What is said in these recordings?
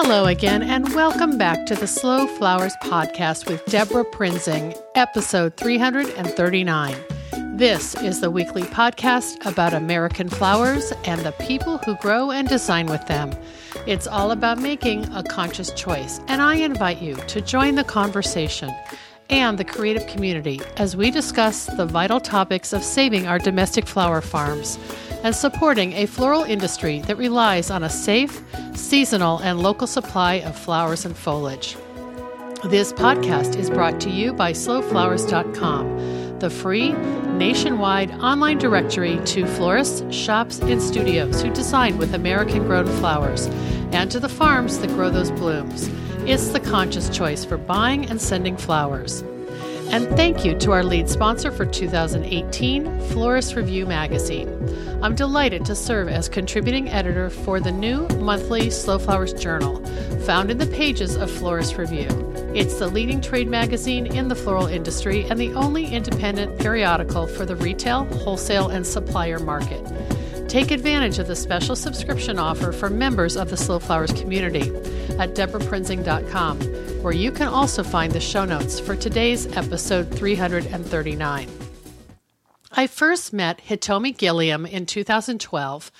Hello again, and welcome back to the Slow Flowers Podcast with Debra Prinzing, episode 339. This is the weekly podcast about American flowers and the people who grow and design with them. It's all about making a conscious choice, and I invite you to join the conversation and the creative community as we discuss the vital topics of saving our domestic flower farms and supporting a floral industry that relies on a safe, seasonal, and local supply of flowers and foliage. This podcast is brought to you by slowflowers.com, the free nationwide online directory to florists, shops, and studios who design with American grown flowers, and to the farms that grow those blooms. It's the conscious choice for buying and sending flowers. And thank you to our lead sponsor for 2018, Florist Review Magazine. I'm delighted to serve as contributing editor for the new monthly Slow Flowers Journal, found in the pages of Florist Review. It's the leading trade magazine in the floral industry and the only independent periodical for the retail, wholesale, and supplier market. Take advantage of the special subscription offer for members of the Slow Flowers community at debraprinzing.com, where you can also find the show notes for today's episode 339. I first met Hitomi Gilliam in 2012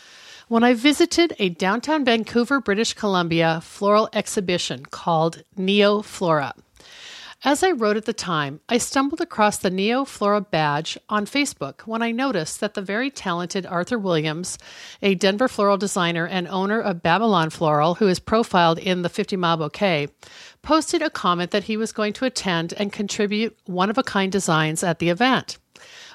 when I visited a downtown Vancouver, British Columbia floral exhibition called Neo Flora. As I wrote at the time, I stumbled across the Neo Flora badge on Facebook when I noticed that the very talented Arthur Williams, a Denver floral designer and owner of Babylon Floral, who is profiled in the 50 Mile Bouquet, posted a comment that he was going to attend and contribute one of a kind designs at the event.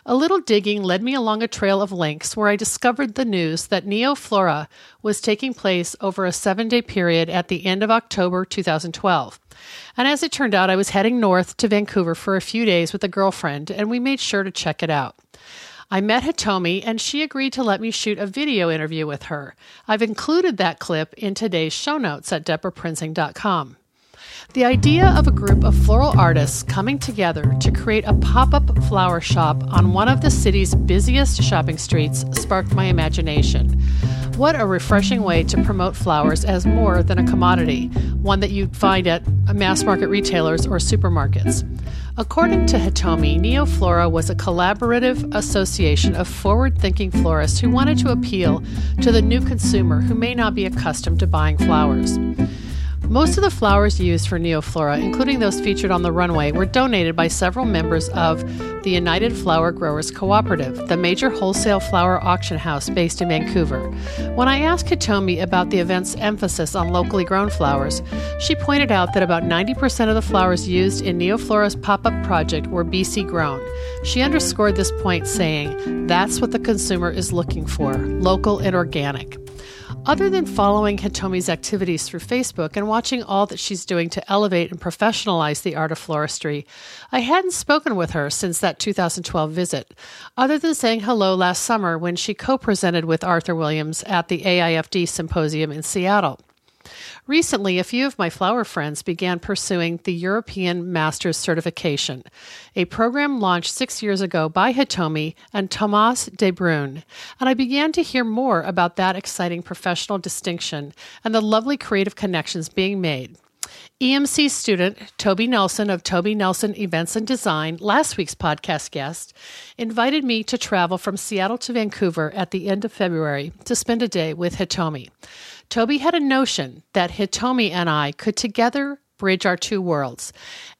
A little digging led me along a trail of links where I discovered the news that Neo Flora was taking place over a seven day period at the end of October 2012. And as it turned out, I was heading north to Vancouver for a few days with a girlfriend, and we made sure to check it out. I met Hitomi, and she agreed to let me shoot a video interview with her. I've included that clip in today's show notes at debraprinzing.com. The idea of a group of floral artists coming together to create a pop up flower shop on one of the city's busiest shopping streets sparked my imagination. What a refreshing way to promote flowers as more than a commodity, one that you'd find at mass market retailers or supermarkets. According to Hitomi, Neoflora was a collaborative association of forward thinking florists who wanted to appeal to the new consumer who may not be accustomed to buying flowers. Most of the flowers used for Neoflora, including those featured on the runway, were donated by several members of the United Flower Growers Cooperative, the major wholesale flower auction house based in Vancouver. When I asked Hitomi about the event's emphasis on locally grown flowers, she pointed out that about 90% of the flowers used in Neoflora's pop up project were BC grown. She underscored this point, saying, That's what the consumer is looking for local and organic. Other than following Hitomi's activities through Facebook and watching all that she's doing to elevate and professionalize the art of floristry, I hadn't spoken with her since that 2012 visit, other than saying hello last summer when she co presented with Arthur Williams at the AIFD symposium in Seattle. Recently, a few of my flower friends began pursuing the European Masters Certification, a program launched six years ago by Hitomi and Thomas de Bruyne, and I began to hear more about that exciting professional distinction and the lovely creative connections being made. EMC student Toby Nelson of Toby Nelson Events and Design, last week's podcast guest, invited me to travel from Seattle to Vancouver at the end of February to spend a day with Hitomi. Toby had a notion that Hitomi and I could together bridge our two worlds.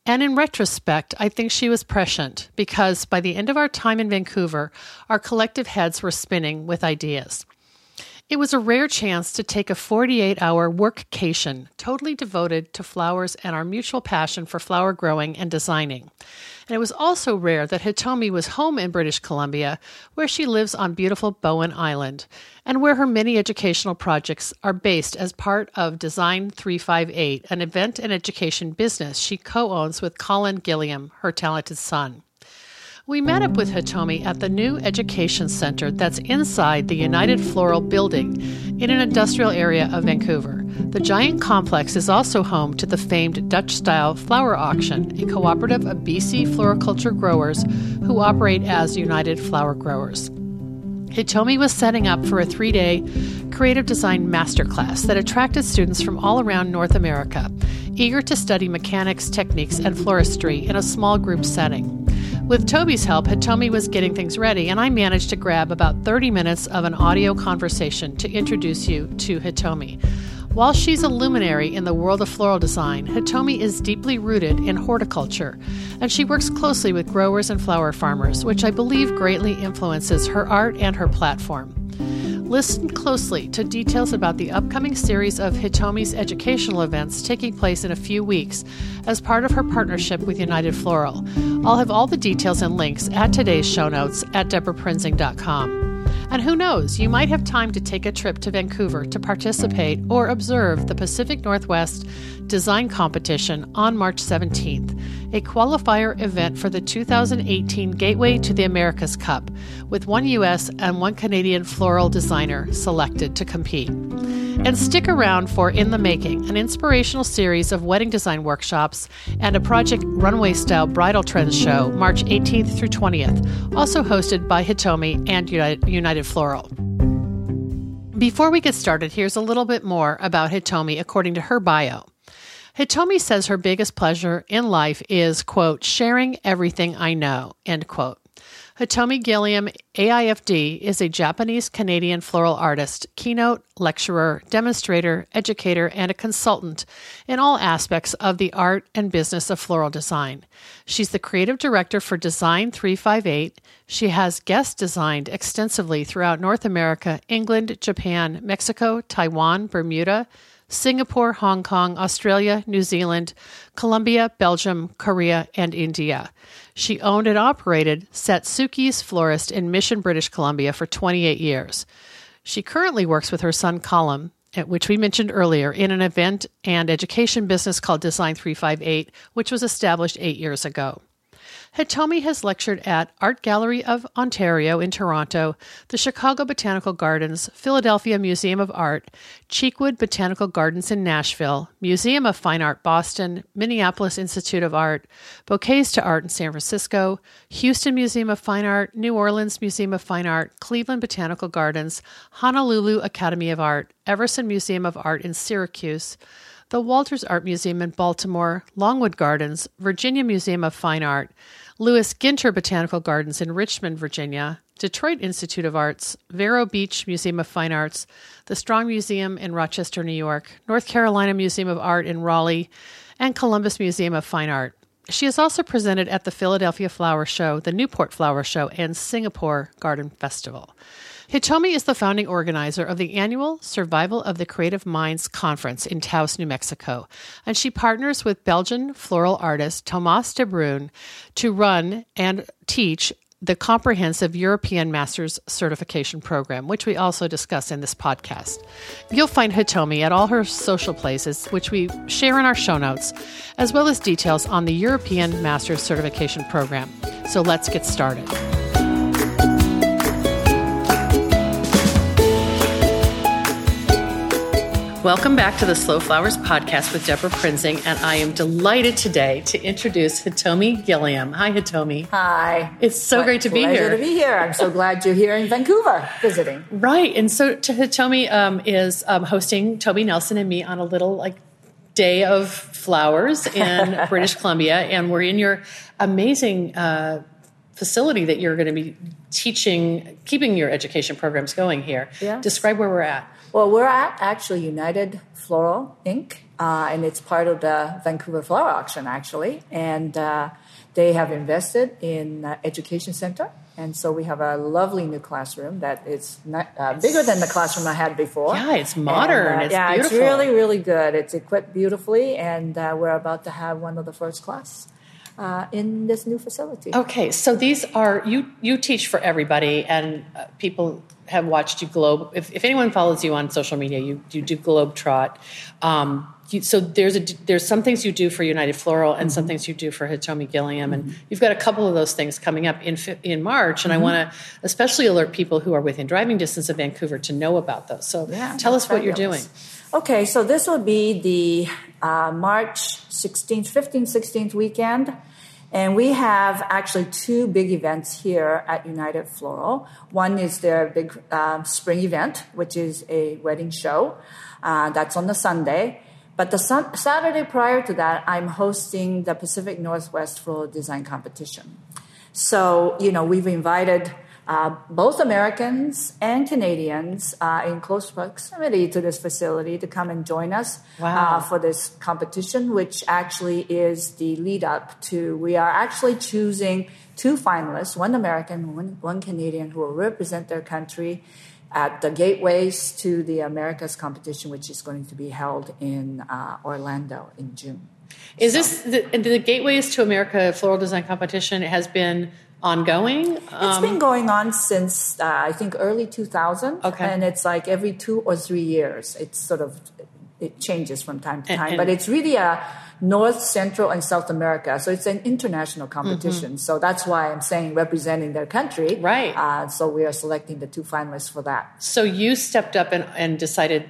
And in retrospect, I think she was prescient because by the end of our time in Vancouver, our collective heads were spinning with ideas. It was a rare chance to take a 48 hour workcation totally devoted to flowers and our mutual passion for flower growing and designing. And it was also rare that Hitomi was home in British Columbia, where she lives on beautiful Bowen Island, and where her many educational projects are based as part of Design 358, an event and education business she co owns with Colin Gilliam, her talented son. We met up with Hitomi at the new education center that's inside the United Floral building in an industrial area of Vancouver. The giant complex is also home to the famed Dutch style flower auction, a cooperative of BC floriculture growers who operate as United Flower Growers. Hitomi was setting up for a three day creative design masterclass that attracted students from all around North America, eager to study mechanics, techniques, and floristry in a small group setting. With Toby's help, Hitomi was getting things ready, and I managed to grab about 30 minutes of an audio conversation to introduce you to Hitomi. While she's a luminary in the world of floral design, Hitomi is deeply rooted in horticulture, and she works closely with growers and flower farmers, which I believe greatly influences her art and her platform. Listen closely to details about the upcoming series of Hitomi's educational events taking place in a few weeks as part of her partnership with United Floral. I'll have all the details and links at today's show notes at debraprinzing.com. And who knows, you might have time to take a trip to Vancouver to participate or observe the Pacific Northwest Design Competition on March 17th, a qualifier event for the 2018 Gateway to the Americas Cup, with one U.S. and one Canadian floral designer selected to compete. And stick around for In the Making, an inspirational series of wedding design workshops and a Project Runway style bridal trends show, March 18th through 20th, also hosted by Hitomi and United Floral. Before we get started, here's a little bit more about Hitomi according to her bio. Hitomi says her biggest pleasure in life is, quote, sharing everything I know, end quote. Hitomi Gilliam, AIFD, is a Japanese Canadian floral artist, keynote, lecturer, demonstrator, educator, and a consultant in all aspects of the art and business of floral design. She's the creative director for Design 358. She has guest designed extensively throughout North America, England, Japan, Mexico, Taiwan, Bermuda, Singapore, Hong Kong, Australia, New Zealand, Colombia, Belgium, Korea, and India. She owned and operated Satsuki's Florist in Mission, British Columbia for 28 years. She currently works with her son Colin, which we mentioned earlier, in an event and education business called Design 358, which was established eight years ago. Hitomi has lectured at Art Gallery of Ontario in Toronto, the Chicago Botanical Gardens, Philadelphia Museum of Art, Cheekwood Botanical Gardens in Nashville, Museum of Fine Art Boston, Minneapolis Institute of Art, Bouquets to Art in San Francisco, Houston Museum of Fine Art, New Orleans Museum of Fine Art, Cleveland Botanical Gardens, Honolulu Academy of Art, Everson Museum of Art in Syracuse, the Walters Art Museum in Baltimore, Longwood Gardens, Virginia Museum of Fine Art, Lewis Ginter Botanical Gardens in Richmond, Virginia, Detroit Institute of Arts, Vero Beach Museum of Fine Arts, the Strong Museum in Rochester, New York, North Carolina Museum of Art in Raleigh, and Columbus Museum of Fine Art. She has also presented at the Philadelphia Flower Show, the Newport Flower Show, and Singapore Garden Festival. Hitomi is the founding organizer of the annual Survival of the Creative Minds Conference in Taos, New Mexico, and she partners with Belgian floral artist Thomas de Bruyne to run and teach the comprehensive European Masters Certification Program, which we also discuss in this podcast. You'll find Hitomi at all her social places, which we share in our show notes, as well as details on the European Masters Certification Program. So let's get started. Welcome back to the Slow Flowers podcast with Debra Prinzing, and I am delighted today to introduce Hitomi Gilliam. Hi, Hitomi. Hi. It's so great to be here. to be here. I'm so glad you're here in Vancouver visiting. Right, and so to Hitomi um, is um, hosting Toby Nelson and me on a little like day of flowers in British Columbia, and we're in your amazing. Uh, facility that you're going to be teaching, keeping your education programs going here. Yeah. Describe where we're at. Well, we're at actually United Floral Inc., uh, and it's part of the Vancouver Flower Auction, actually. And uh, they have invested in uh, education center. And so we have a lovely new classroom that is not, uh, bigger than the classroom I had before. Yeah, it's modern. And, uh, it's yeah, beautiful. it's really, really good. It's equipped beautifully, and uh, we're about to have one of the first class uh, in this new facility. Okay, so these are you. You teach for everybody, and uh, people have watched you globe. If, if anyone follows you on social media, you you do globe trot. Um, you, so there's a there's some things you do for United Floral and mm-hmm. some things you do for Hitomi Gilliam, mm-hmm. and you've got a couple of those things coming up in in March. And mm-hmm. I want to especially alert people who are within driving distance of Vancouver to know about those. So yeah, tell us what fabulous. you're doing. Okay, so this will be the uh, March 16th, 15th, 16th weekend. And we have actually two big events here at United Floral. One is their big um, spring event, which is a wedding show. Uh, that's on the Sunday. But the Saturday prior to that, I'm hosting the Pacific Northwest Floral Design Competition. So, you know, we've invited uh, both Americans and Canadians uh, in close proximity to this facility to come and join us Wow. uh, for this competition, which actually is the lead up to. We are actually choosing two finalists, one American, one, one Canadian, who will represent their country at the gateways to the Americas competition, which is going to be held in uh, Orlando in June. Is this the, the Gateways to America Floral Design Competition has been ongoing? It's Um, been going on since uh, I think early 2000, Okay. and it's like every two or three years. It's sort of it changes from time to time, and- but it's really a North, Central, and South America. So it's an international competition. So that's why I'm saying representing their country. Mm-hmm. Right. Uh, so we are selecting the two finalists for that. so you stepped up and, and decided,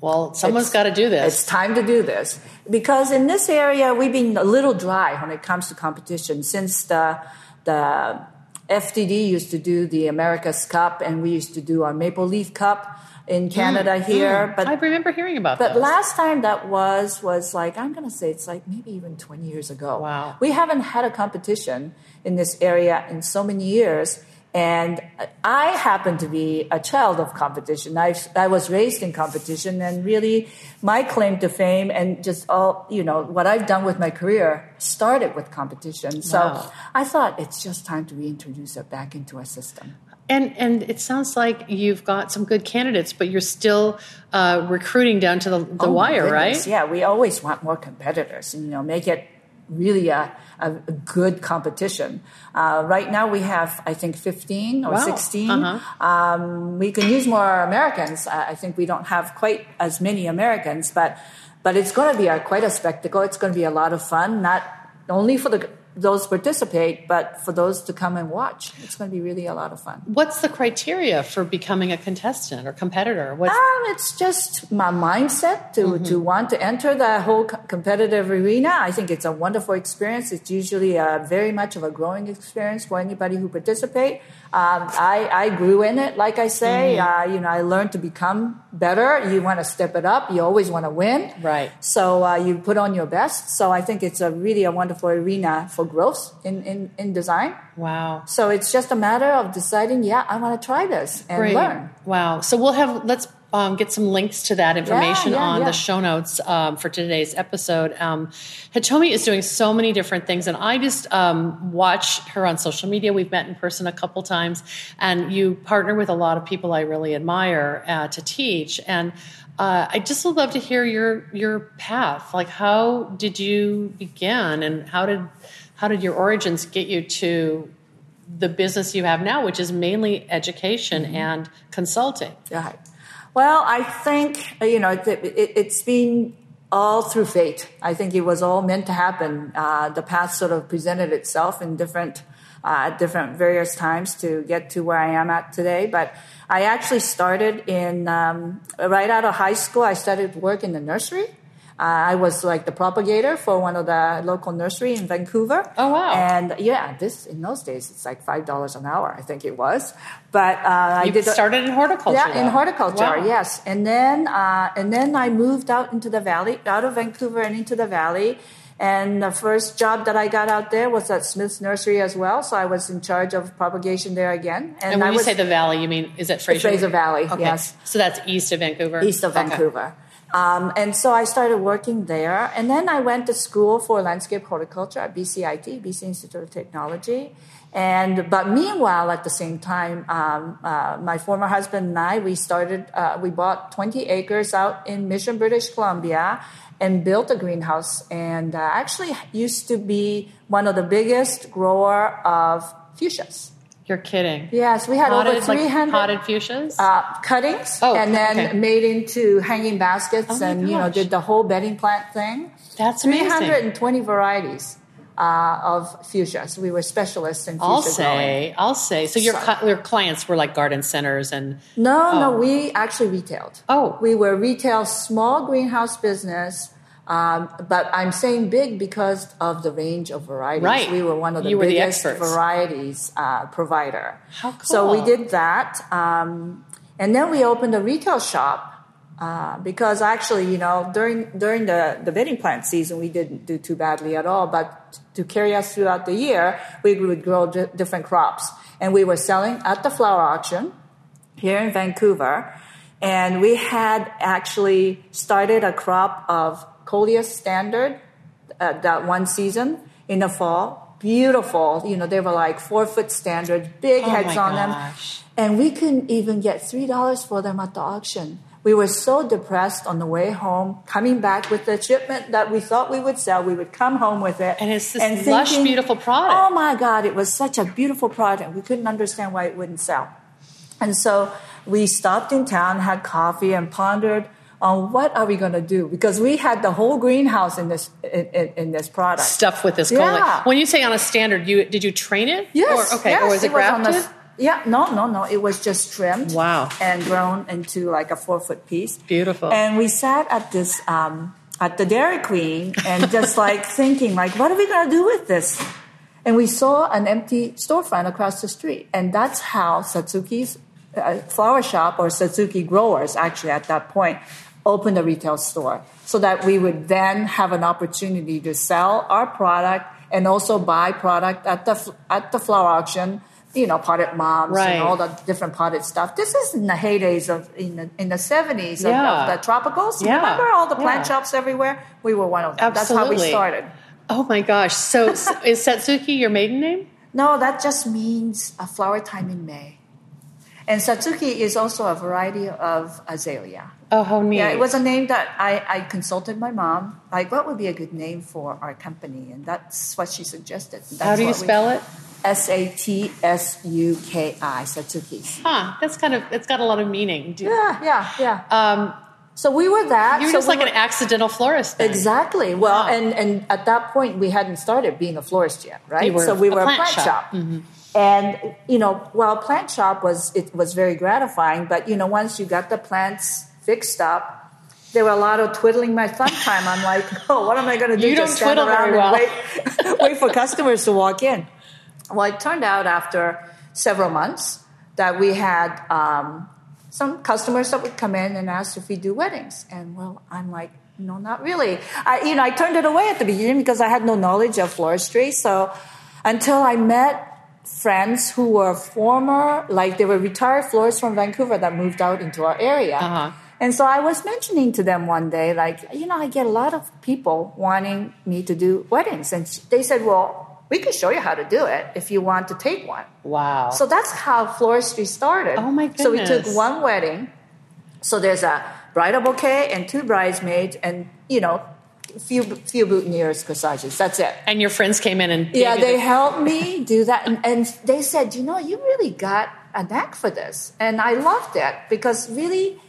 well, someone's got to do this. It's time to do this because in this area we've been a little dry when it comes to competition since the the FTD used to do the America's Cup and we used to do our Maple Leaf Cup in mm, Canada mm. here, but I remember hearing about but those. last time that was was like I'm gonna say it's like maybe even 20 years ago. Wow. We haven't had a competition in this area in so many years. And I happen to be a child of competition. I, I was raised in competition, and really, my claim to fame and just all you know what I've done with my career started with competition. So Wow. I thought it's just time to reintroduce it back into our system. And and it sounds like you've got some good candidates, but you're still uh, recruiting down to the, the Oh, wire, right? Yeah, we always want more competitors and, you know, make it really a, a, good competition. Uh, right now we have, I think, 15 or Wow. 16. Uh-huh. Um, we can use more Americans. I, I think we don't have quite as many Americans, but, but it's going to be a, quite a spectacle. It's going to be a lot of fun, not only for the those participate, but for those to come and watch. It's going to be really a lot of fun. What's the criteria for becoming a contestant or competitor? What's Um, it's just my mindset to, Mm-hmm. to want to enter the whole competitive arena. I think it's a wonderful experience. It's usually a very much of a growing experience for anybody who participate. Um, I, I grew in it, like I say. Mm-hmm. Uh, you know, I learned to become better. You want to step it up. You always want to win. Right. So uh, you put on your best. So I think it's a really a wonderful arena for growth in, in, in design. wow. So it's just a matter of deciding, yeah, I want to try this and Great. learn. Wow. So we'll have let's um, get some links to that information yeah, on yeah. the show notes um, for today's episode. Um, Hitomi is doing so many different things, and I just um, watch her on social media. We've met in person a couple times, and you partner with a lot of people I really admire uh, to teach. And uh, I just would love to hear your your path. Like, how did you begin, and how did how did your origins get you to the business you have now, which is mainly education Mm-hmm. and consulting. Right. Well, I think you know it, it, it's been all through fate. I think it was all meant to happen. Uh, the path sort of presented itself in different uh, different various times to get to where I am at today. But I actually started in um, right out of high school. I started work in the nursery. Uh, I was like the propagator for one of the local nursery in Vancouver. Oh, wow. And yeah, this in those days it's like five dollars an hour. I think it was. But uh, I You did started in horticulture. yeah, in horticulture, Wow. yes. And then uh, and then I moved out into the valley, out of Vancouver and into the valley. And the first job that I got out there was at Smith's Nursery as well. So I was in charge of propagation there again. And when I you was say the valley, you mean is it Fraser? Fraser Valley, Okay. yes. So that's east of Vancouver. east of Okay. Um, and so I started working there. And then I went to school for landscape horticulture at BCIT, BC Institute of Technology. And but meanwhile, at the same time, um, uh, my former husband and I we started uh, we bought 20 acres out in Mission, British Columbia, and built a greenhouse. And uh, actually used to be one of the biggest grower of fuchsias. You're kidding. Yes, we had Potted, over 300 like potted fuchsias. uh, cuttings Oh, and then okay. made into hanging baskets Oh and you know did the whole bedding plant thing That's amazing. 320 varieties uh, of fuchsia so we were specialists in fuchsia I'll growing. say, I'll say. So your So- your clients were like garden centers and no Oh. no we actually retailed Oh. we were retail small greenhouse business Um, but I'm saying big because of the range of varieties. Right. We were one of the You were the biggest varieties uh, provider. How cool. So we did that, um, and then we opened a retail shop. Uh, because actually, you know, during during the, the bedding plant season, we didn't do too badly at all. But to carry us throughout the year, we would grow di- different crops, and we were selling at the flower auction here in Vancouver, and we had actually started a crop of Coleus Standard uh, that one season in the fall. Beautiful, you know, they were like four foot standard, big Oh heads on them, and we couldn't even get three dollars for them at the auction. We were so depressed on the way home, coming back with the shipment that we thought we would sell. We would come home with it, And it's this lush, beautiful product. Oh my God, it was such a beautiful product. We couldn't understand why it wouldn't sell. And so we stopped in town, had coffee, and pondered on what are we going to do because we had the whole greenhouse in this in, in, this product. Stuff with this Yeah. When you say on a standard, you did you train it? Yes. Or, okay. yes, or was it, the- grafted? yeah. No. No. No. It was just trimmed. Wow. And grown into like a four foot piece. Beautiful. And we sat at this um, at the Dairy Queen and just like thinking like, what are we going to do with this? And we saw an empty storefront across the street, and that's how Satsuki's uh, flower shop or Satsuki growers actually at that point opened a retail store, so that we would then have an opportunity to sell our product and also buy product at the at the flower auction. You know, potted moms Right. and all the different potted stuff. This is in the heydays of in the in the seventies Yeah. of, of the tropicals. Yeah. Remember all the plant Yeah. shops everywhere? We were one of them. That's how we started. Oh my gosh. So is Satsuki your maiden name? No, that just means a flower time in May. And Satsuki is also a variety of azalea. Oh, how neat. Yeah, it was a name that I, I consulted my mom. Like, what would be a good name for our company? And that's what she suggested. That's How do you what we- spell it? S A T S U K I, Satsuki. Huh. That's kind of it's got a lot of meaning. Do- Yeah, yeah, yeah. Um, So we were that. you were so just we like were- an accidental florist. Then. Exactly. Well, Wow. and, and at that point, we hadn't started being a florist yet, right? So we a were plant a plant shop. Mm-hmm. shop. And you know, while plant shop was it was very gratifying, but you know, once you got the plants fixed up, there were a lot of twiddling my thumb time. I'm like, oh, what am I going to do? You don't Just stand twiddle around very and wait, wait for customers to walk in. Well, it turned out after several months that we had um, some customers that would come in and ask if we do weddings. And well, I'm like, no, not really. I, you know, I turned it away at the beginning because I had no knowledge of floristry. So until I met friends who were former, like they were retired florists from Vancouver that moved out into our area. Uh-huh. And so I was mentioning to them one day, like, you know, I get a lot of people wanting me to do weddings. And they said, well, we can show you how to do it if you want to take one. Wow. So that's how floristry started. Oh, my goodness. So we took one wedding. So there's a bridal bouquet and two bridesmaids and, you know, few few boutonnieres, corsages. That's it. and your friends came in and Yeah, they the- helped me do that. And, and they said, you know, you really got a knack for this. And I loved it because really,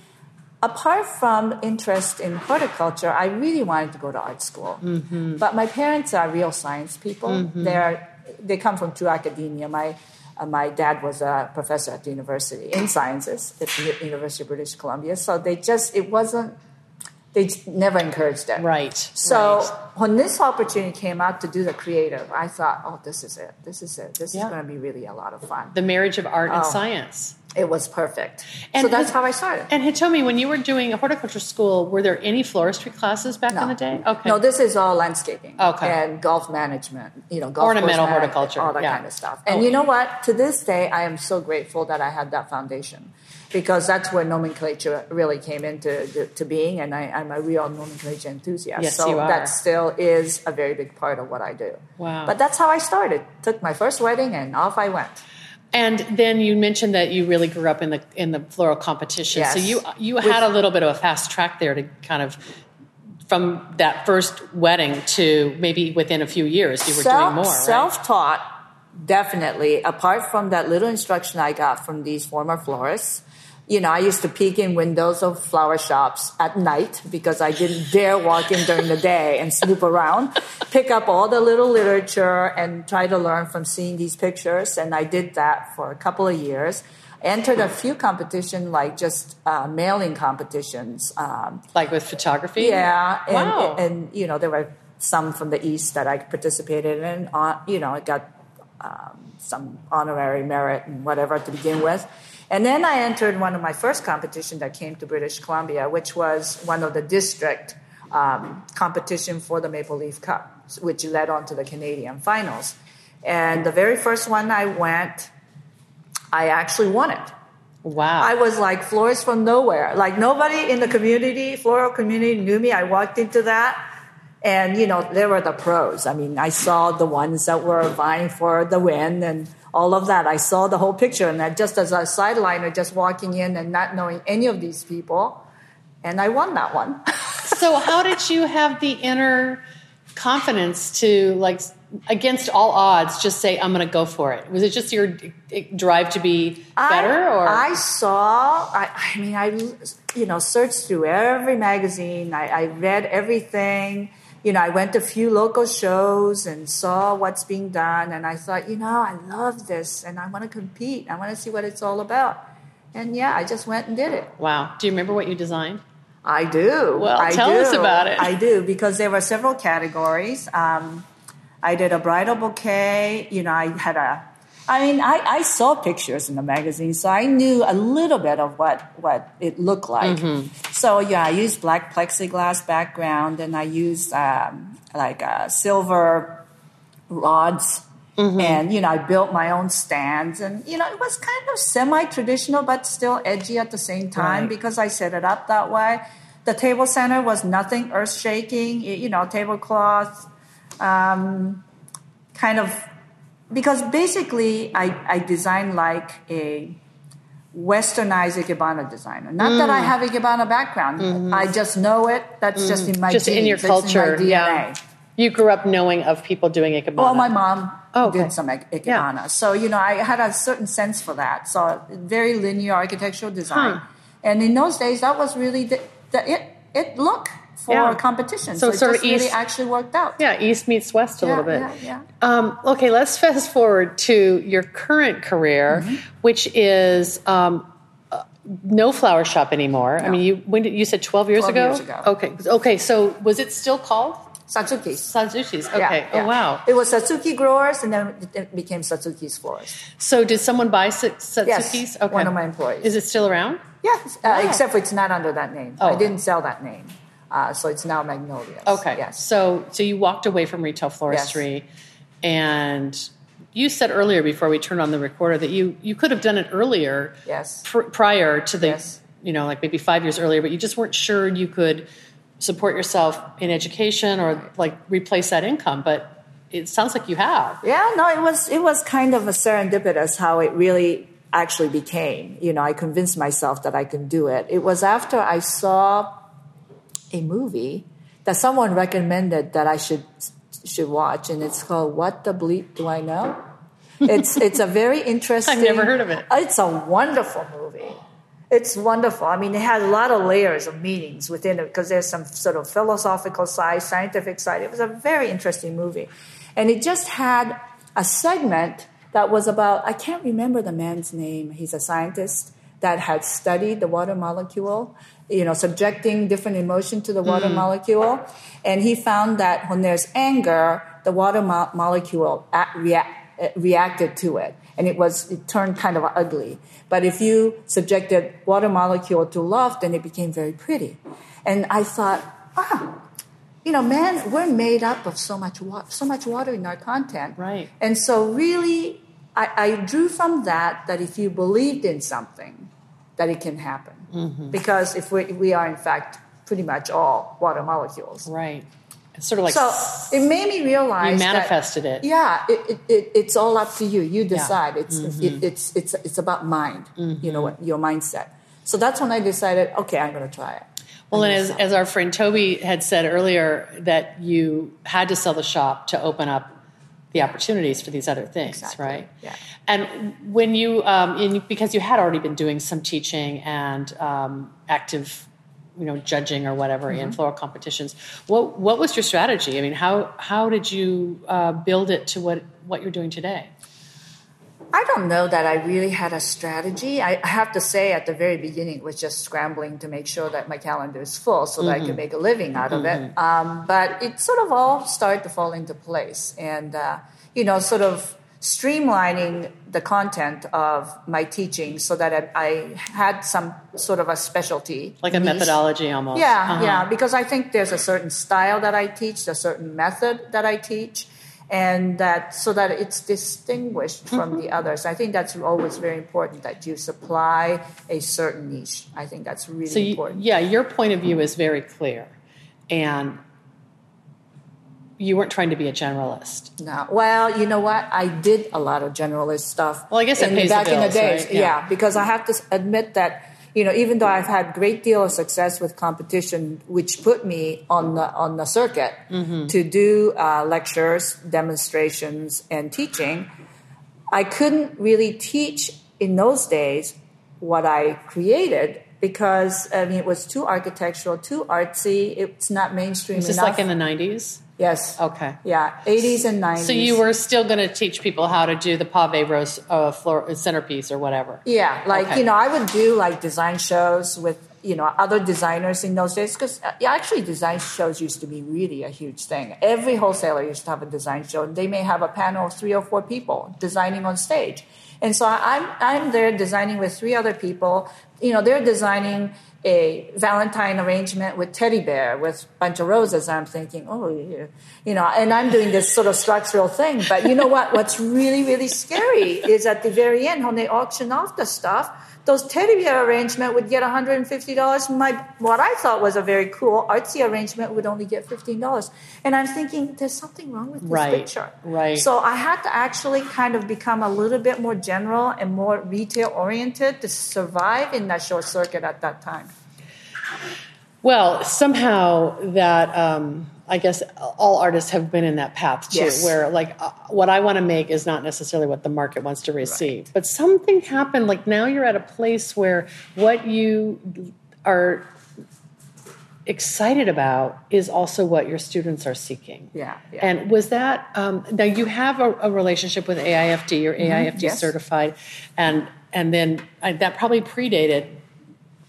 apart from interest in horticulture, I really wanted to go to art school. Mm-hmm. But my parents are real science people. They're, they come from true academia. My, uh, my dad was a professor at the university in sciences at the University of British Columbia. So they just, it wasn't, they never encouraged that. right. So right. when this opportunity came out to do the creative, I thought, oh, this is it. This is it. This Yeah. is going to be really a lot of fun. the marriage of art and Oh. science. It was perfect. And so that's has- how I started. And Hitomi, when you were doing a horticulture school, were there any floristry classes back in the day? Okay. No, this is all landscaping. Okay. And golf management, you know, golf Ornamental horticulture, all that yeah. kind of stuff. And Oh. you know what? To this day, I am so grateful that I had that foundation because that's where nomenclature really came into to, being, and I, I'm a real nomenclature enthusiast. Yes, so you are. that still is a very big part of what I do. Wow. But that's how I started. Took my first wedding, and off I went. And then you mentioned that you really grew up in the in the floral competition. So Yes. you you With- had a little bit of a fast track there to kind of from that first wedding to maybe within a few years you were doing more. right? Self-taught, definitely. Apart from that little instruction I got from these former florists, you know, I used to peek in windows of flower shops at night because I didn't dare walk in during the day and snoop around, pick up all the little literature and try to learn from seeing these pictures. And I did that for a couple of years. entered a few competition, like just uh, mailing competitions. Um, Like with photography? yeah, and, Wow. and you know there were some from the east that I participated in. Uh, you know, I got um, some honorary merit and whatever to begin with. And then I entered one of my first competition that came to British Columbia, which was one of the district um, competition for the Maple Leaf Cup, which led on to the Canadian finals. And the very first one I went, I actually won it. Wow. I was like florist from nowhere. Like nobody in the community, floral community knew me. I walked into that and you know, there were the pros. I mean, I saw the ones that were vying for the win and all of that. I saw the whole picture and that just as a sideliner just walking in and not knowing any of these people. And I won that one. so how did you have the inner confidence to like against all odds just say i'm going to go for it was it just your drive to be better I, or I saw I, I mean I you know searched through every magazine I, I read everything you know I went to a few local shows and saw what's being done and I thought you know I love this and I want to compete I want to see what it's all about and yeah I just went and did it wow do you remember what you designed I do. Well, I tell do. us about it. I do because there were several categories. Um, I did a bridal bouquet. You know, I had a. I mean, I, I saw pictures in the magazine, so I knew a little bit of what what it looked like. Mm-hmm. So yeah, I used black plexiglass background, and I used um, like uh, silver rods. Mm-hmm. And you know, I built my own stands, and you know, it was kind of semi-traditional, but still edgy at the same time Right. because I set it up that way. The table center was nothing earth-shaking, you know, tablecloth, um, kind of, because basically I, I designed like a westernized ikebana designer. Not that I Mm. have ikebana background, I just know it. That's just in my Mm-hmm. just in your genes. In my culture DNA. yeah you grew up knowing of people doing ikebana Well, my mom Oh, okay. did some ik- ikebana, so you know I had a certain sense for that. So very linear architectural design, Huh. and in those days that was really the, the it it look for Yeah. competition. So So, sort of just really east- actually worked out. yeah east meets west a Yeah, little bit yeah, Um, okay let's fast forward to your current career Mm-hmm. which is um, uh, no flower shop anymore i mean you when did you said 12 years 12 ago years ago. okay okay so was it still called Satsuki's. Satsuki's. Okay. yeah. Oh wow. It was Satsuki growers, and then it became Satsuki's florist. So did someone buy Sa- Satsuki's? Yes, okay. one of my employees. Is it still around? Yes, uh, except for it's not under that name. Oh. I didn't sell that name, uh, so it's now Magnolias. Okay. Yes. So so you walked away from retail floristry, and you said earlier before we turned on the recorder that you you could have done it earlier. Yes. Pr- prior to the Yes. you know like maybe five years earlier, but you just weren't sure you could support yourself in education or like replace that income. But it sounds like you have. Yeah, no, it was it was kind of a serendipitous how it really actually became. You know, I convinced myself that I can do it. It was after I saw a movie that someone recommended that I should should watch, and it's called "What the Bleep Do I Know." It's it's a very interesting. I've never heard of it. It's a wonderful movie. It's wonderful. I mean, it has a lot of layers of meanings within it because there's some sort of philosophical side, scientific side. It was a very interesting movie. And it just had a segment that was about, I can't remember the man's name. He's a scientist that had studied the water molecule, you know, subjecting different emotion to the water molecule. And he found that when there's anger, the water mo- molecule act, react, reacted to it. And it was it turned kind of ugly. But if you subjected water molecule to love then it became very pretty. And i thought ah you know man we're made up of so much water so much water in our content. Right. and so really I, I drew from that that if you believed in something that it can happen Mm-hmm. because if we, we are in fact pretty much all water molecules Right. It's sort of like so it made me realize You that- manifested it. Yeah, it, it, it, it's all up to you. You decide. It's Mm-hmm. it, it's it's it's about mind. You know what your mindset. So that's when I decided. Okay, I'm going to try it. Well, and as, as our friend Toby had said earlier, that you had to sell the shop to open up the opportunities for these other things, Exactly, right? yeah. And when you, um, in, because you had already been doing some teaching and um, active, you know, judging or whatever Mm-hmm. in floral competitions, what what was your strategy? I mean, how how did you uh, build it to what what you're doing today? I don't know that I really had a strategy. I have to say, at the very beginning, it was just scrambling to make sure that my calendar is full so that mm-hmm. I could make a living out of mm-hmm. it. Um, but it sort of all started to fall into place. And, uh, you know, sort of streamlining the content of my teaching so that I, I had some sort of a specialty. Like a niche. methodology almost. Yeah, uh-huh. yeah, because I think there's a certain style that I teach, a certain method that I teach. And that so that it's distinguished from mm-hmm. the others. I think that's always very important that you supply a certain niche. I think that's really so you, important. Yeah, your point of view is very clear. And you weren't trying to be a generalist. No. Well, you know what? I did a lot of generalist stuff. Well, I guess in, back bills, in the days. Right? Yeah. yeah. because I have to admit that you know, even though I've had great deal of success with competition, which put me on the on the circuit mm-hmm. to do uh, lectures, demonstrations, and teaching, I couldn't really teach in those days what I created because I mean it was too architectural, too artsy. It's not mainstream. Was this enough. like in the nineties? Yes. Okay. Yeah, 80s and 90s. So you were still going to teach people how to do the pave rose uh, floor centerpiece or whatever. Yeah, like okay. you know, I would do like design shows with you know other designers in those days because uh, actually design shows used to be really a huge thing. Every wholesaler used to have a design show, and they may have a panel of three or four people designing on stage. And so I'm I'm there designing with three other people. You know, they're designing a Valentine arrangement with teddy bear with a bunch of roses. I'm thinking, oh, you know, and I'm doing this sort of structural thing. But you know what? What's really, really scary is at the very end when they auction off the stuff, those teddy bear arrangement would get $150. My what I thought was a very cool artsy arrangement would only get $15. And I'm thinking, there's something wrong with this right, picture. Right. So I had to actually kind of become a little bit more general and more retail oriented to survive in that short circuit at that time. Well, somehow that um, I guess all artists have been in that path too, yes. where like uh, what I want to make is not necessarily what the market wants to receive. Right. But something happened. Like now you're at a place where what you are excited about is also what your students are seeking. Yeah. yeah. And was that um, now you have a, a, relationship with AIFD or mm-hmm. AIFD yes. certified, and and then uh, that probably predated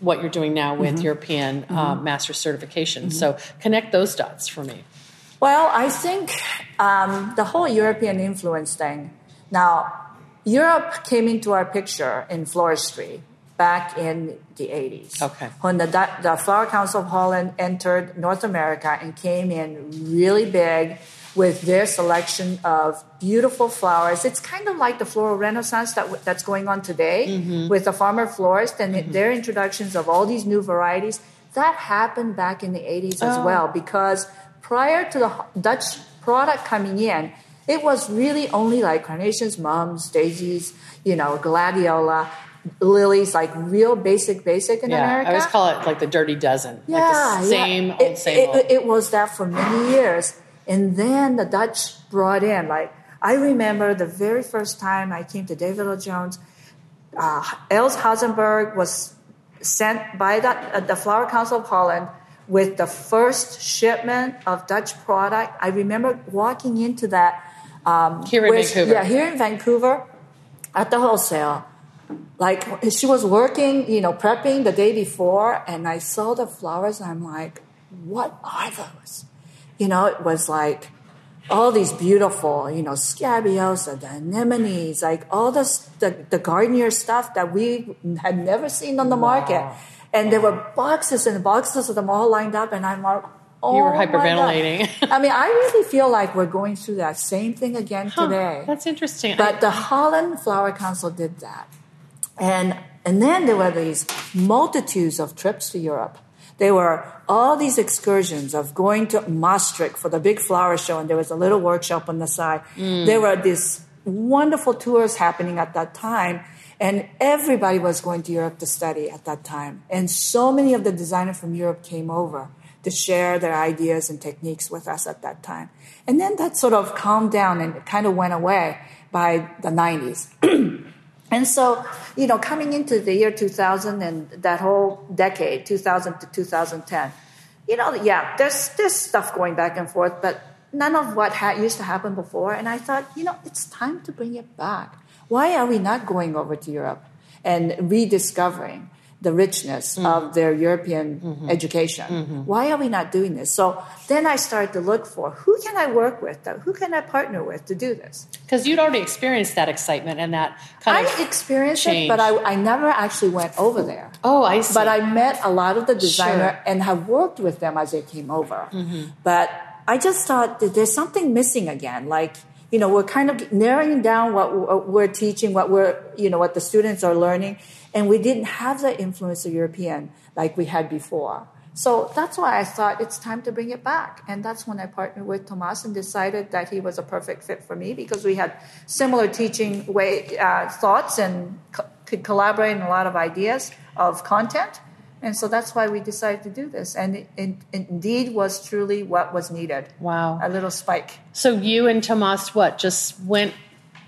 what you're doing now with mm-hmm. European uh, mm-hmm. master certification. Mm-hmm. So connect those dots for me. Well, I think um, the whole European influence thing. Now, Europe came into our picture in floristry back in the 80s. Okay. When the, the Flower Council of Holland entered North America and came in really big with their selection of beautiful flowers. It's kind of like the floral renaissance that that's going on today mm-hmm. with the farmer florist and mm-hmm. their introductions of all these new varieties. That happened back in the 80s as oh. well because prior to the Dutch product coming in, it was really only like carnations, mums, daisies, you know, gladiola, lilies, like real basic, basic in yeah, America. I always call it like the dirty dozen. Yeah, like the same yeah. old, it, same it. It was that for many years. And then the Dutch brought in, like, I remember the very first time I came to David L. Jones, uh, Els Hazenberg was sent by the, uh, the Flower Council of Holland with the first shipment of Dutch product. I remember walking into that. Um, here in which, Vancouver. Yeah, here in Vancouver at the wholesale. Like she was working, you know, prepping the day before, and I saw the flowers. I'm like, what are those? You know, it was like all these beautiful, you know, scabiosa, the anemones, like all this, the, the Gardner stuff that we had never seen on the wow. market. And there were boxes and boxes of them all lined up, and I'm like, oh, you were oh hyperventilating. I mean, I really feel like we're going through that same thing again huh, today. That's interesting. But I, the Holland Flower Council did that, and and then there were these multitudes of trips to Europe there were all these excursions of going to Maastricht for the big flower show, and there was a little workshop on the side. Mm. There were these wonderful tours happening at that time, and everybody was going to Europe to study at that time. And so many of the designers from Europe came over to share their ideas and techniques with us at that time. And then that sort of calmed down and it kind of went away by the 90s. And so, you know, coming into the year 2000 and that whole decade, 2000 to 2010, you know, yeah, there's there's stuff going back and forth, but none of what ha- used to happen before. And I thought, you know, it's time to bring it back. why are we not going over to Europe and rediscovering the richness Mm. of their European Mm-hmm. education? Why are we not doing this? So then I started to look for who can I work with, who can I partner with to do this. Because you'd already experienced that excitement and that kind of I experienced change. it, but I, I never actually went over there. Oh, I see. But I met a lot of the designer Sure. and have worked with them as they came over. But I just thought that there's something missing again. Like, you know, we're kind of narrowing down what we're teaching, what we're, you know, what the students are learning. And we didn't have the influence of European like we had before. So that's why I thought it's time to bring it back. And that's when I partnered with Tomas and decided that he was a perfect fit for me because we had similar teaching way uh, thoughts and co- could collaborate in a lot of ideas of content. And so that's why we decided to do this. And it, it, it indeed was truly what was needed. Wow. A little spike. So you and Tomas, what, just went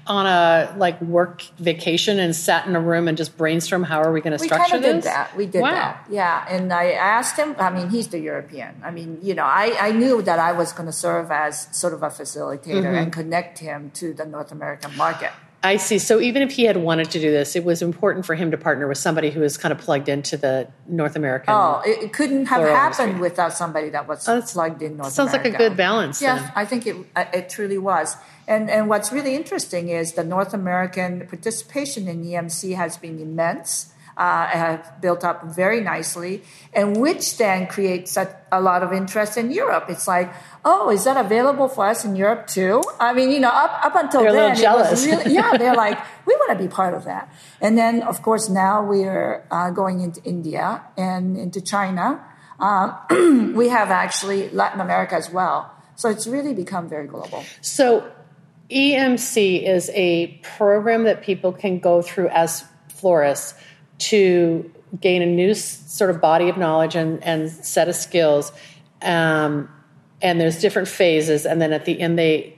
on a like work vacation and sat in a room and just brainstorm how are we going to We structure of this? did that. We did Wow. that. Yeah. And I asked him, I mean, he's the European. I mean, you know, I, I knew that I was going to serve as sort of a facilitator Mm-hmm. and connect him to the North American market. I see. So even if he had wanted to do this, it was important for him to partner with somebody who was kind of plugged into the North American. Oh, it, it couldn't have happened industry. without somebody that was Oh, plugged in North America. sounds like a good balance Yeah, then. I think it uh, it truly was. And and what's really interesting is the North American participation in EMC has been immense. Uh, have built up very nicely, and which then creates such a lot of interest in Europe. It's like, oh, is that available for us in Europe too? I mean, you know, up, up until They're then, really, yeah, they're like, we want to be part of that. And then, of course, now we're uh, going into India and into China. Um, we have actually Latin America as well. So it's really become very global. So EMC is a program that people can go through as florists to gain a new sort of body of knowledge and, and set of skills. Um, and there's different phases, and then at the end they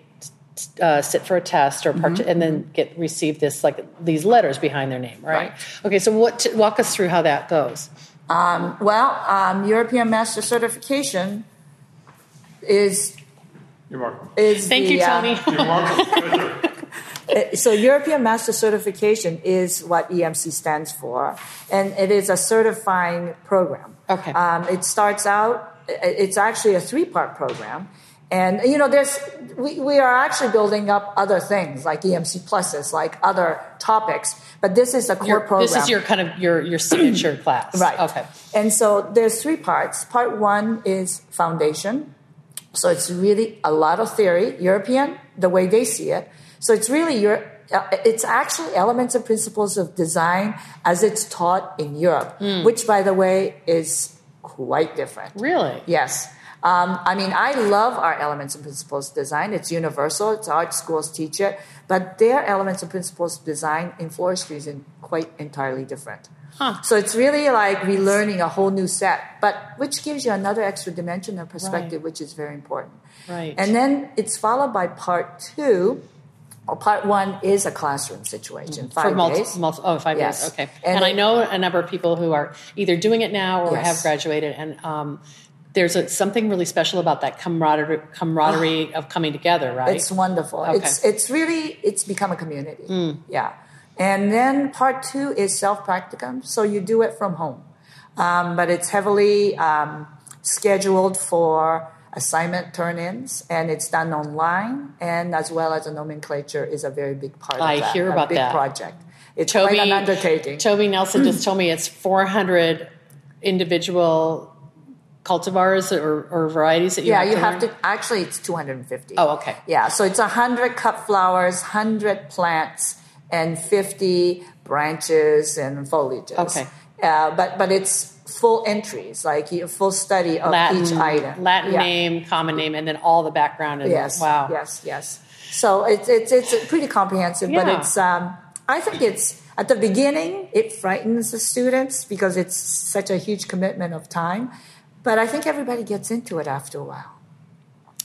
uh, sit for a test or part- and then get receive this like these letters behind their name, right? Right. Okay, so what t- walk us through how that goes. Um, well, um, European Master Certification is You're welcome. is Thank the, you, uh, Tony. You're welcome. Uh, so European Master Certification is what EMC stands for, and it is a certifying program. Okay. Um, it starts out. It's actually a three-part program, and you know, there's we, we are actually building up other things like EMC pluses, like other topics. But this is the core Your- program. this is your kind of your your signature class, Right. Okay. And so there's three parts. Part one is foundation. So it's really a lot of theory, European, the way they see it. So it's really your, uh, it's actually elements and principles of design as it's taught in Europe, Hmm. which by the way is quite different. Really? Yes. Um, I mean, I love our elements and principles of design. It's universal. It's art schools teach it, but their elements and principles of design in floristry is in quite entirely different. Huh. So it's really like relearning a whole new set, but which gives you another extra dimension of perspective, which is very important. Right. And then it's followed by part two. Part one is a classroom situation, five for multi, days. multi, oh, five Yes. days. Okay. And And, I know a number of people who are either doing it now or Yes. have graduated, and um, there's a, something really special about that camaraderie, camaraderie of coming together, right? It's wonderful. Okay. It's it's really it's become a community. Mm. Yeah. And then part two is self practicum. So you do it from home, um, but it's heavily um, scheduled for assignment turn-ins, and it's done online, and as well as the nomenclature is a very big part I of that. hear a about big that. project. It's Toby, quite an undertaking. Toby Nelson just told me it's 400 individual cultivars or, or varieties that you have. yeah, have you to have learn? to. Actually, it's 250. Oh, okay. Yeah, so it's 100 cut flowers, 100 plants, and 50 branches and foliages. Okay. Uh, but but it's full entries, like a full study of Latin, each item. Latin Yeah. name, common name, and then all the background. And Yes. Wow. Yes. Yes. So it's it's it's pretty comprehensive, but it's um, I think it's at the beginning it frightens the students because it's such a huge commitment of time, but I think everybody gets into it after a while.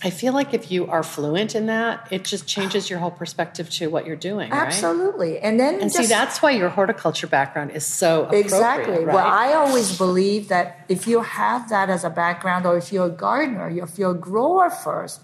I feel like if you are fluent in that, it just changes your whole perspective to what you're doing, right? Absolutely, and then And see, that's why your horticulture background is so appropriate, Exactly. Right? Well, I always believe that if you have that as a background, or if you're a gardener, if you're a grower first,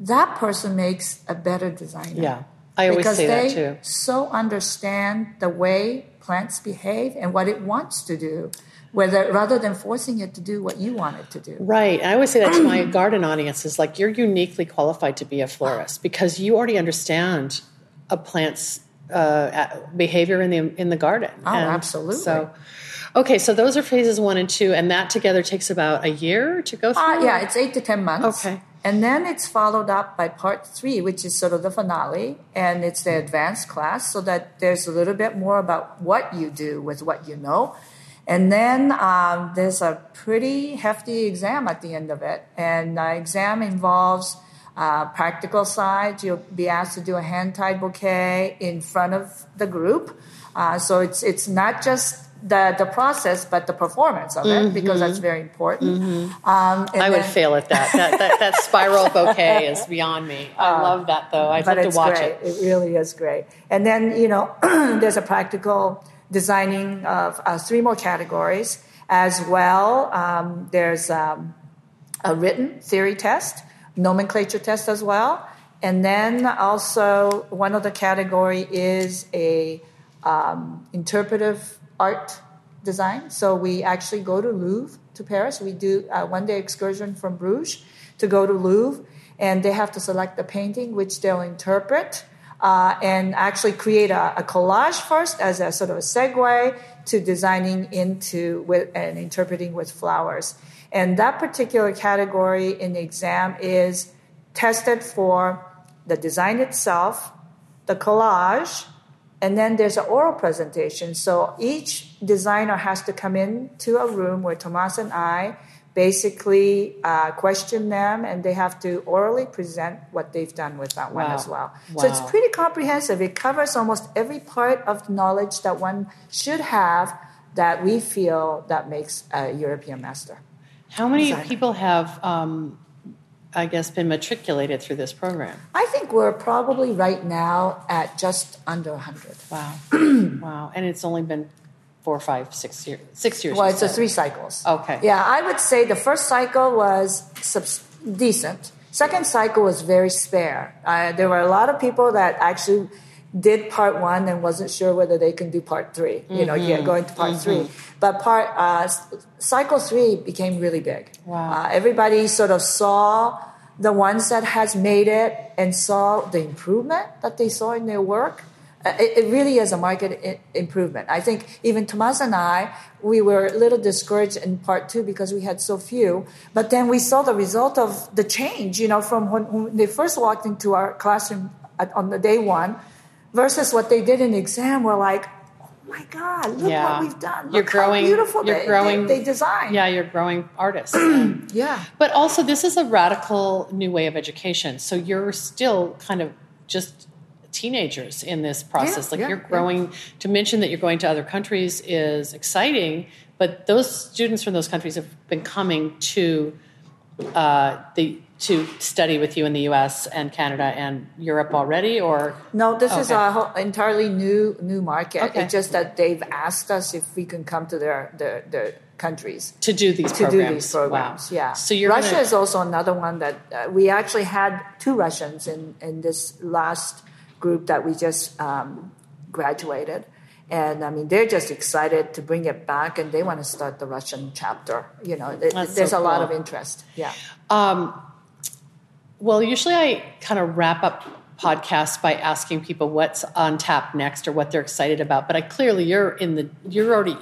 that person makes a better designer. yeah, I always because say that they too. so understand the way plants behave and what it wants to do, whether rather than forcing it to do what you want it to do. Right. And I always say that to my garden audience is like you're uniquely qualified to be a florist because you already understand a plant's uh, behavior in the in the garden. Oh, And absolutely. So, okay, so those are phases one and two, and that together takes about a year to go through. Uh, yeah, it's eight to ten months. Okay. And then it's followed up by part three, which is sort of the finale, and it's the advanced class, so that there's a little bit more about what you do with what you know. And then um, there's a pretty hefty exam at the end of it. And the exam involves uh, practical side. You'll be asked to do a hand tied bouquet in front of the group. Uh, so it's it's not just the the process, but the performance of it, because that's very important. Um, and Mm-hmm. I would then- fail at that. That, that. that spiral bouquet is beyond me. I love that though. I'd Uh, love to watch great. it. It really is great. And then you know, there's a practical designing of uh, three more categories as well. Um, there's um, a written theory test, nomenclature test as well, and then also one of the category is a um, interpretive art design. So we actually go to Louvre to Paris. We do a one day excursion from Bruges to go to Louvre, and they have to select the painting which they'll interpret. Uh, and actually create a, a collage first as a sort of a segue to designing into with and interpreting with flowers. And that particular category in the exam is tested for the design itself, the collage, and then there's an oral presentation. So each designer has to come into a room where Tomas and I basically uh, question them, and they have to orally present what they've done with that one as well. So it's pretty comprehensive. It covers almost every part of knowledge that one should have that we feel that makes a European master. How many Exactly. people have, um, I guess, been matriculated through this program? I think we're probably right now at just under 100. Wow, wow, and it's only been four, five, six years. Six years. Well, it's a three cycles. Okay. Yeah, I would say the first cycle was subs- decent. Second cycle was very spare. Uh, there were a lot of people that actually did part one and wasn't sure whether they can do part 3 You know, Mm-hmm. yeah, going to part three. But part uh, cycle three became really big. Wow. Uh, everybody sort of saw the ones that has made it and saw the improvement that they saw in their work. Uh, It, it really is a market I- improvement. I think even Tomas and I, we were a little discouraged in part two because we had so few. But then we saw the result of the change, you know, from when, when they first walked into our classroom at, on the day one versus what they did in the exam. We're like, oh my God, look Yeah. what we've done. You're growing. how beautiful you're they, growing. they, they design. Yeah, you're growing artists. Yeah. But also, this is a radical new way of education. So you're still kind of just teenagers in this process. Yeah, like yeah, you're yeah. growing. To mention that you're going to other countries is exciting, but those students from those countries have been coming to uh, the to study with you in the U.S. and Canada and Europe already, or No, this is Okay. a whole, entirely new new market. Okay. It's just that they've asked us if we can come to their their, their countries to do these to programs. do these programs. Wow. Yeah. So you're Russia gonna, is also another one that uh, we actually had two Russians in in this last group that we just um, graduated. And I mean, they're just excited to bring it back, and they want to start the Russian chapter. You know, th- there's so a lot of interest. Yeah. Um, well, usually I kind of wrap up podcasts by asking people what's on tap next or what they're excited about. But I clearly you're in the you're already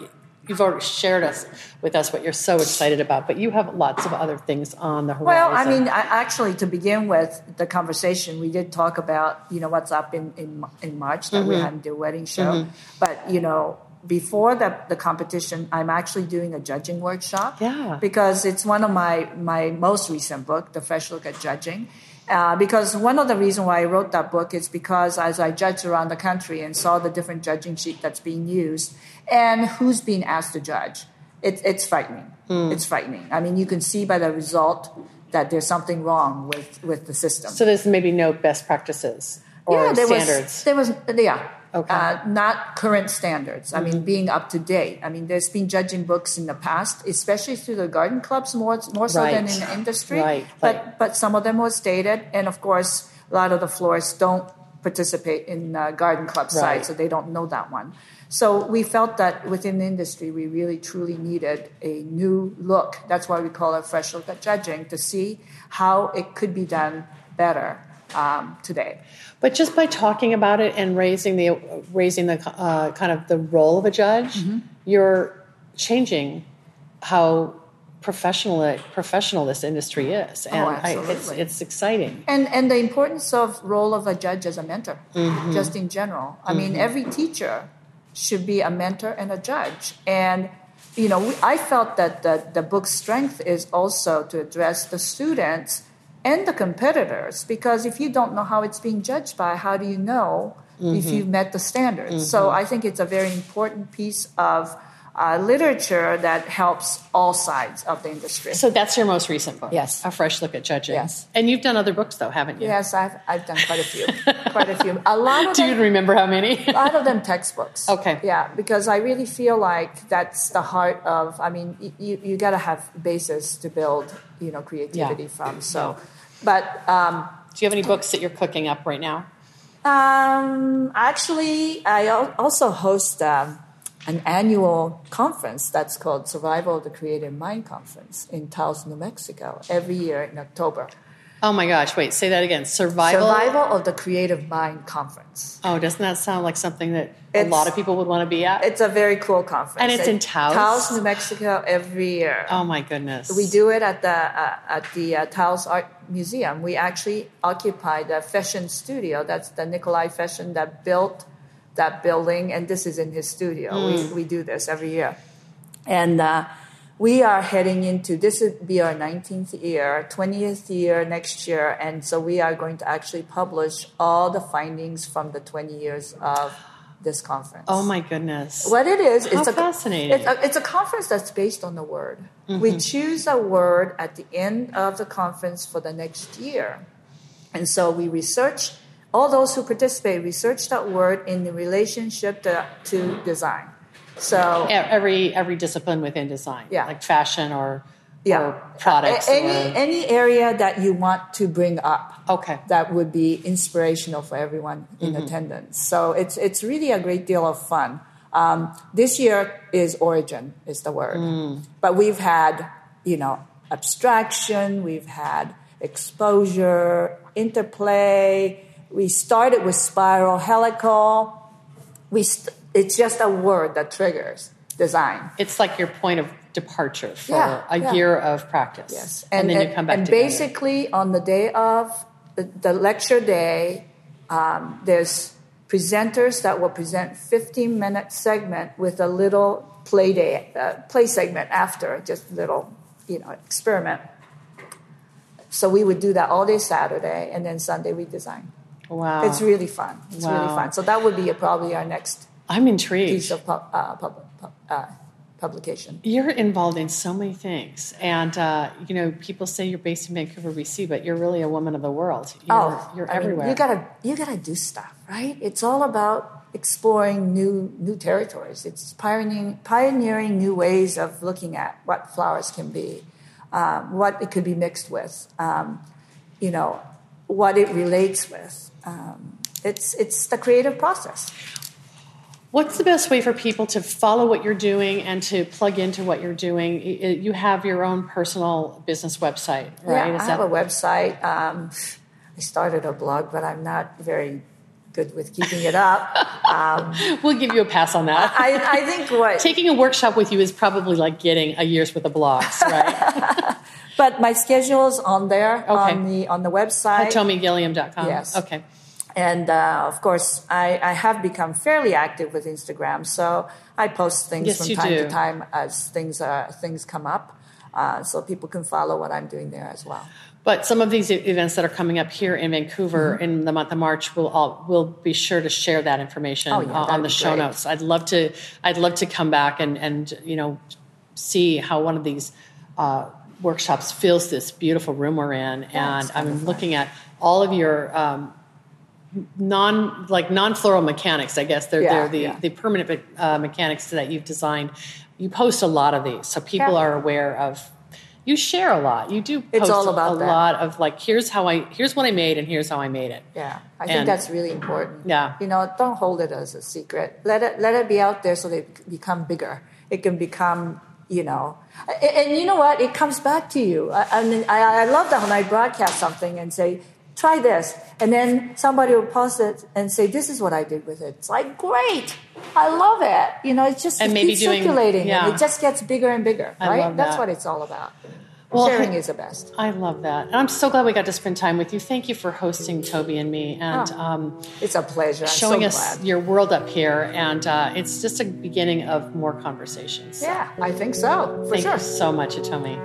you've already shared us with us what you're so excited about. But you have lots of other things on the horizon. Well, I mean, I, actually, to begin with the conversation, we did talk about you know what's up in in, in March that Mm-hmm. we had the wedding show, but you know. Before the, the competition, I'm actually doing a judging workshop. Yeah. Because it's one of my, my most recent book, The Fresh Look at Judging. Uh, because one of the reasons why I wrote that book is because as I judged around the country and saw the different judging sheet that's being used and who's being asked to judge, it, it's frightening. Hmm. It's frightening. I mean, you can see by the result that there's something wrong with, with the system. so there's maybe no best practices or yeah, there standards. was there was yeah. Okay. Uh, not current standards. I Mm-hmm. mean, being up to date. I mean, there's been judging books in the past, especially through the garden clubs, more more so than in the industry. Right, But right. but some of them was dated, and of course, a lot of the florists don't participate in uh, garden club Right. sites, so they don't know that one. So we felt that within the industry, we really truly needed a new look. That's why we call it fresh look at judging to see how it could be done better um, today. But just by talking about it and raising the raising the uh, kind of the role of a judge, Mm-hmm. you're changing how professional professional this industry is, and I, it's Oh, it's exciting. And and the importance of role of a judge as a mentor, just in general. I mean, every teacher should be a mentor and a judge. And you know, we, I felt that the, the book's strength is also to address the students and the competitors because if you don't know how it's being judged by, how do you know if you've met the standards? So I think it's a very important piece of uh, literature that helps all sides of the industry. So that's your most recent book, Yes. a fresh look at judging. Yes. and you've done other books though, haven't you? Yes, I've, I've done quite a few, quite a few. A lot of Do them, you remember how many? a lot of them textbooks. Okay. Yeah, because I really feel like that's the heart of. I mean, y- you you got to have basis to build, you know, creativity Yeah. from. So, but um, Do you have any books that you're cooking up right now? um, actually, I also host um, an annual conference that's called Survival of the Creative Mind Conference in Taos, New Mexico, every year in October. Oh my gosh! Wait, say that again. Survival. Survival of the Creative Mind Conference. Oh, doesn't that sound like something that a lot of people would want to be at? It's a very cool conference. And it's in Taos? Taos, New Mexico, every year. oh my goodness! We do it at the uh, at the uh, Taos Art Museum. We actually occupy the Fechin studio. That's the Nicolai Fechin that built that building, and this is in his studio. Hmm. We we do this every year, and uh, we are heading into this would be our 19th year, 20th year next year, and so we are going to actually publish all the findings from the 20 years of this conference. Oh my goodness! What it is, How it's a fascinating. It's a, it's a conference that's based on the word. Mm-hmm. We choose a word at the end of the conference for the next year, and so we research. All those who participate research that word in the relationship to, to design. So every every discipline within design, Yeah. like fashion or yeah, or products. Any or- any area that you want to bring up. okay, that would be inspirational for everyone in Mm-hmm. attendance. So it's it's really a great deal of fun. Um, this year is origin is the word, Mm. but we've had you know abstraction, we've had exposure, interplay. We started with spiral helical. We st- it's just a word that triggers design. it's like your point of departure for Yeah, a yeah. year of practice. Yes, and, then you come back And together. basically, on the day of the, the lecture day, um, there's presenters that will present 15 minute segment with a little play day, uh, play segment after, just a little, you know, experiment. So we would do that all day Saturday, and then Sunday we design. wow, It's really fun. It's really fun. So that would be probably our next I'm intrigued. piece of pub, uh, pub, pub, uh, publication. You're involved in so many things, and uh, you know, people say you're based in Vancouver, BC, but you're really a woman of the world. You're, oh, you're I mean, everywhere. you gotta you gotta do stuff, right? It's all about exploring new new territories. It's pioneering pioneering new ways of looking at what flowers can be, um, what it could be mixed with, um, you know, what it relates with. Um, it's it's the creative process. What's the best way for people to follow what you're doing and to plug into what you're doing? You have your own personal business website, right? Yeah, I have a website. Um, I started a blog, but I'm not very good with keeping it up. Um, We'll give you a pass on that. I, I think what Taking a workshop with you is probably like getting a year's worth of blogs, right? But my schedule's on there Okay. on the on the website. HitomiGilliam.com. Yes. Okay. And uh, of course, I, I have become fairly active with Instagram, so I post things Yes, from time do. to time as things uh, things come up, uh, so people can follow what I'm doing there as well. But some of these events that are coming up here in Vancouver Mm-hmm. in the month of March, we'll all, we'll be sure to share that information Oh, yeah, uh, on the show great. notes. I'd love to I'd love to come back and and you know see how one of these uh, workshops fills this beautiful room we're in, and kind of I'm looking at all of your. Um, non like non floral mechanics i guess they're Yeah, they're the, yeah. the permanent uh, mechanics that you've designed you post a lot of these so people Yeah. are aware of you share a lot. You do. Post It's all about a that. lot of like, here's how I, here's what I made, and here's how I made it. Yeah, I think that's really important. Yeah. you know, don't hold it as a secret. Let it let it be out there so they become bigger. It can become, you know, and, and you know what? It comes back to you. I, I mean, I, I love that when I broadcast something and say, "Try this," and then somebody will post it and say, "This is what I did with it." It's like great. I love it. You know, it's just And it maybe keeps doing- circulating, yeah. and it just gets bigger and bigger. I right? love That's that. what it's all about. Well, Sharing is the best. I love that. And I'm so glad we got to spend time with you. Thank you for hosting Toby and me and Oh, um, It's a pleasure. I'm showing so us glad. your world up here. And uh, it's just a beginning of more conversations. Yeah, I think so for Thank sure. you so much, Hitomi.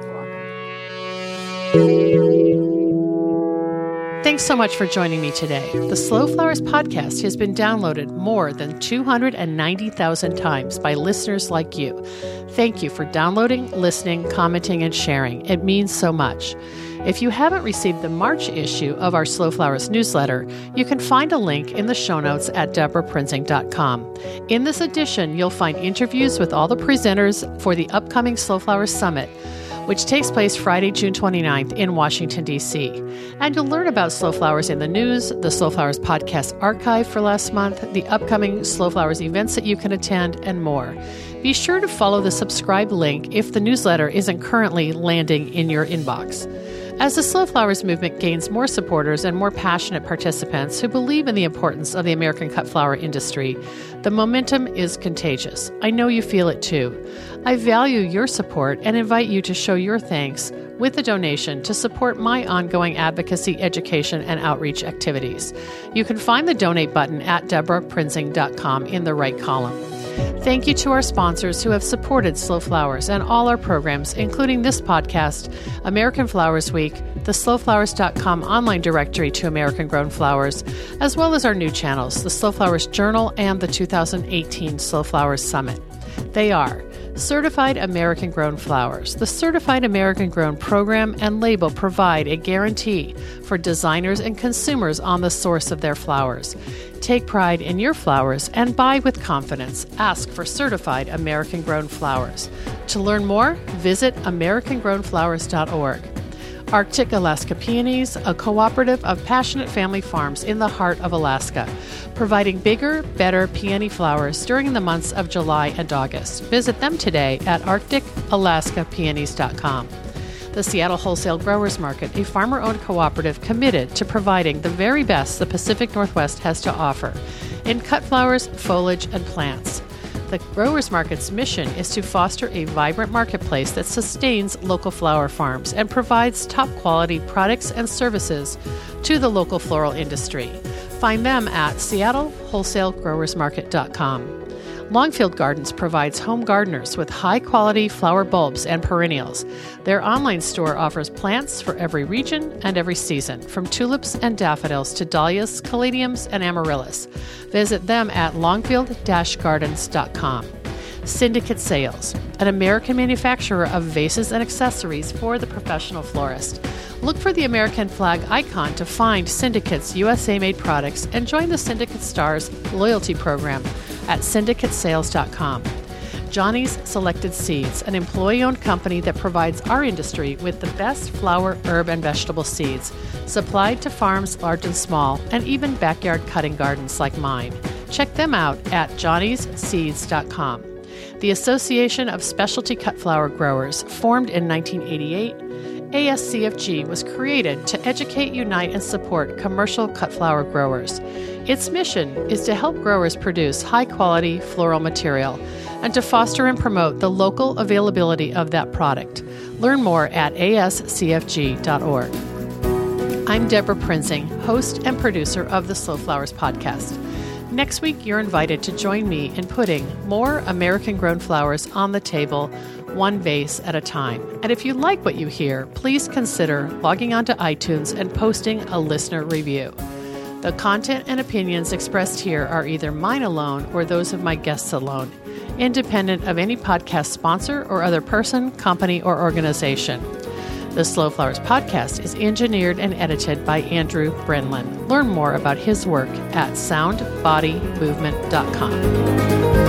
Thanks so much for joining me today. The Slow Flowers podcast has been downloaded more than 290,000 times by listeners like you. Thank you for downloading, listening, commenting, and sharing. It means so much. If you haven't received the March issue of our Slow Flowers newsletter, you can find a link in the show notes at debraprinzing.com. In this edition, you'll find interviews with all the presenters for the upcoming Slow Flowers Summit which takes place Friday, June 29th in Washington, D.C. And you'll learn about Slow Flowers in the news, the Slow Flowers podcast archive for last month, the upcoming Slow Flowers events that you can attend, and more. Be sure to follow the subscribe link if the newsletter isn't currently landing in your inbox. As the Slow Flowers movement gains more supporters and more passionate participants who believe in the importance of the American cut flower industry, the momentum is contagious. I know you feel it too. I value your support and invite you to show your thanks with a donation to support my ongoing advocacy, education, and outreach activities. You can find the donate button at debraprinzing.com in the right column. Thank you to our sponsors who have supported Slow Flowers and all our programs, including this podcast, American Flowers Week, the slowflowers.com online directory to American grown flowers, as well as our new channels, the Slow Flowers Journal and the 2018 Slow Flowers Summit. They are Certified American Grown Flowers. The Certified American Grown program and label provide a guarantee for designers and consumers on the source of their flowers. Take pride in your flowers and buy with confidence. Ask for certified American grown flowers. To learn more, visit AmericanGrownFlowers.org. Arctic Alaska Peonies, a cooperative of passionate family farms in the heart of Alaska, providing bigger, better peony flowers during the months of July and August. Visit them today at arcticalaskapeonies.com. The Seattle Wholesale Growers Market, a farmer owned cooperative committed to providing the very best the Pacific Northwest has to offer in cut flowers, foliage, and plants. The Growers Market's mission is to foster a vibrant marketplace that sustains local flower farms and provides top quality products and services to the local floral industry. Find them at seattlewholesalegrowersmarket.com. Longfield Gardens provides home gardeners with high quality flower bulbs and perennials. Their online store offers plants for every region and every season, from tulips and daffodils to dahlias, caladiums, and amaryllis. Visit them at longfield gardens.com. Syndicate Sales, an American manufacturer of vases and accessories for the professional florist. Look for the American flag icon to find Syndicate's USA made products and join the Syndicate Stars loyalty program at syndicatesales.com. Johnny's Selected Seeds, an employee owned company that provides our industry with the best flower, herb, and vegetable seeds, supplied to farms large and small, and even backyard cutting gardens like mine. Check them out at johnnyseeds.com. The Association of Specialty Cut Flower Growers, formed in 1988, ASCFG was created to educate, unite, and support commercial cut flower growers. Its mission is to help growers produce high quality floral material and to foster and promote the local availability of that product. Learn more at ascfg.org. I'm Debra Prinzing, host and producer of the Slow Flowers podcast. Next week, you're invited to join me in putting more American grown flowers on the table, one vase at a time. And if you like what you hear, please consider logging onto iTunes and posting a listener review. The content and opinions expressed here are either mine alone or those of my guests alone, independent of any podcast sponsor or other person, company, or organization. The Slow Flowers podcast is engineered and edited by Andrew Brenlin. Learn more about his work at soundbodymovement.com.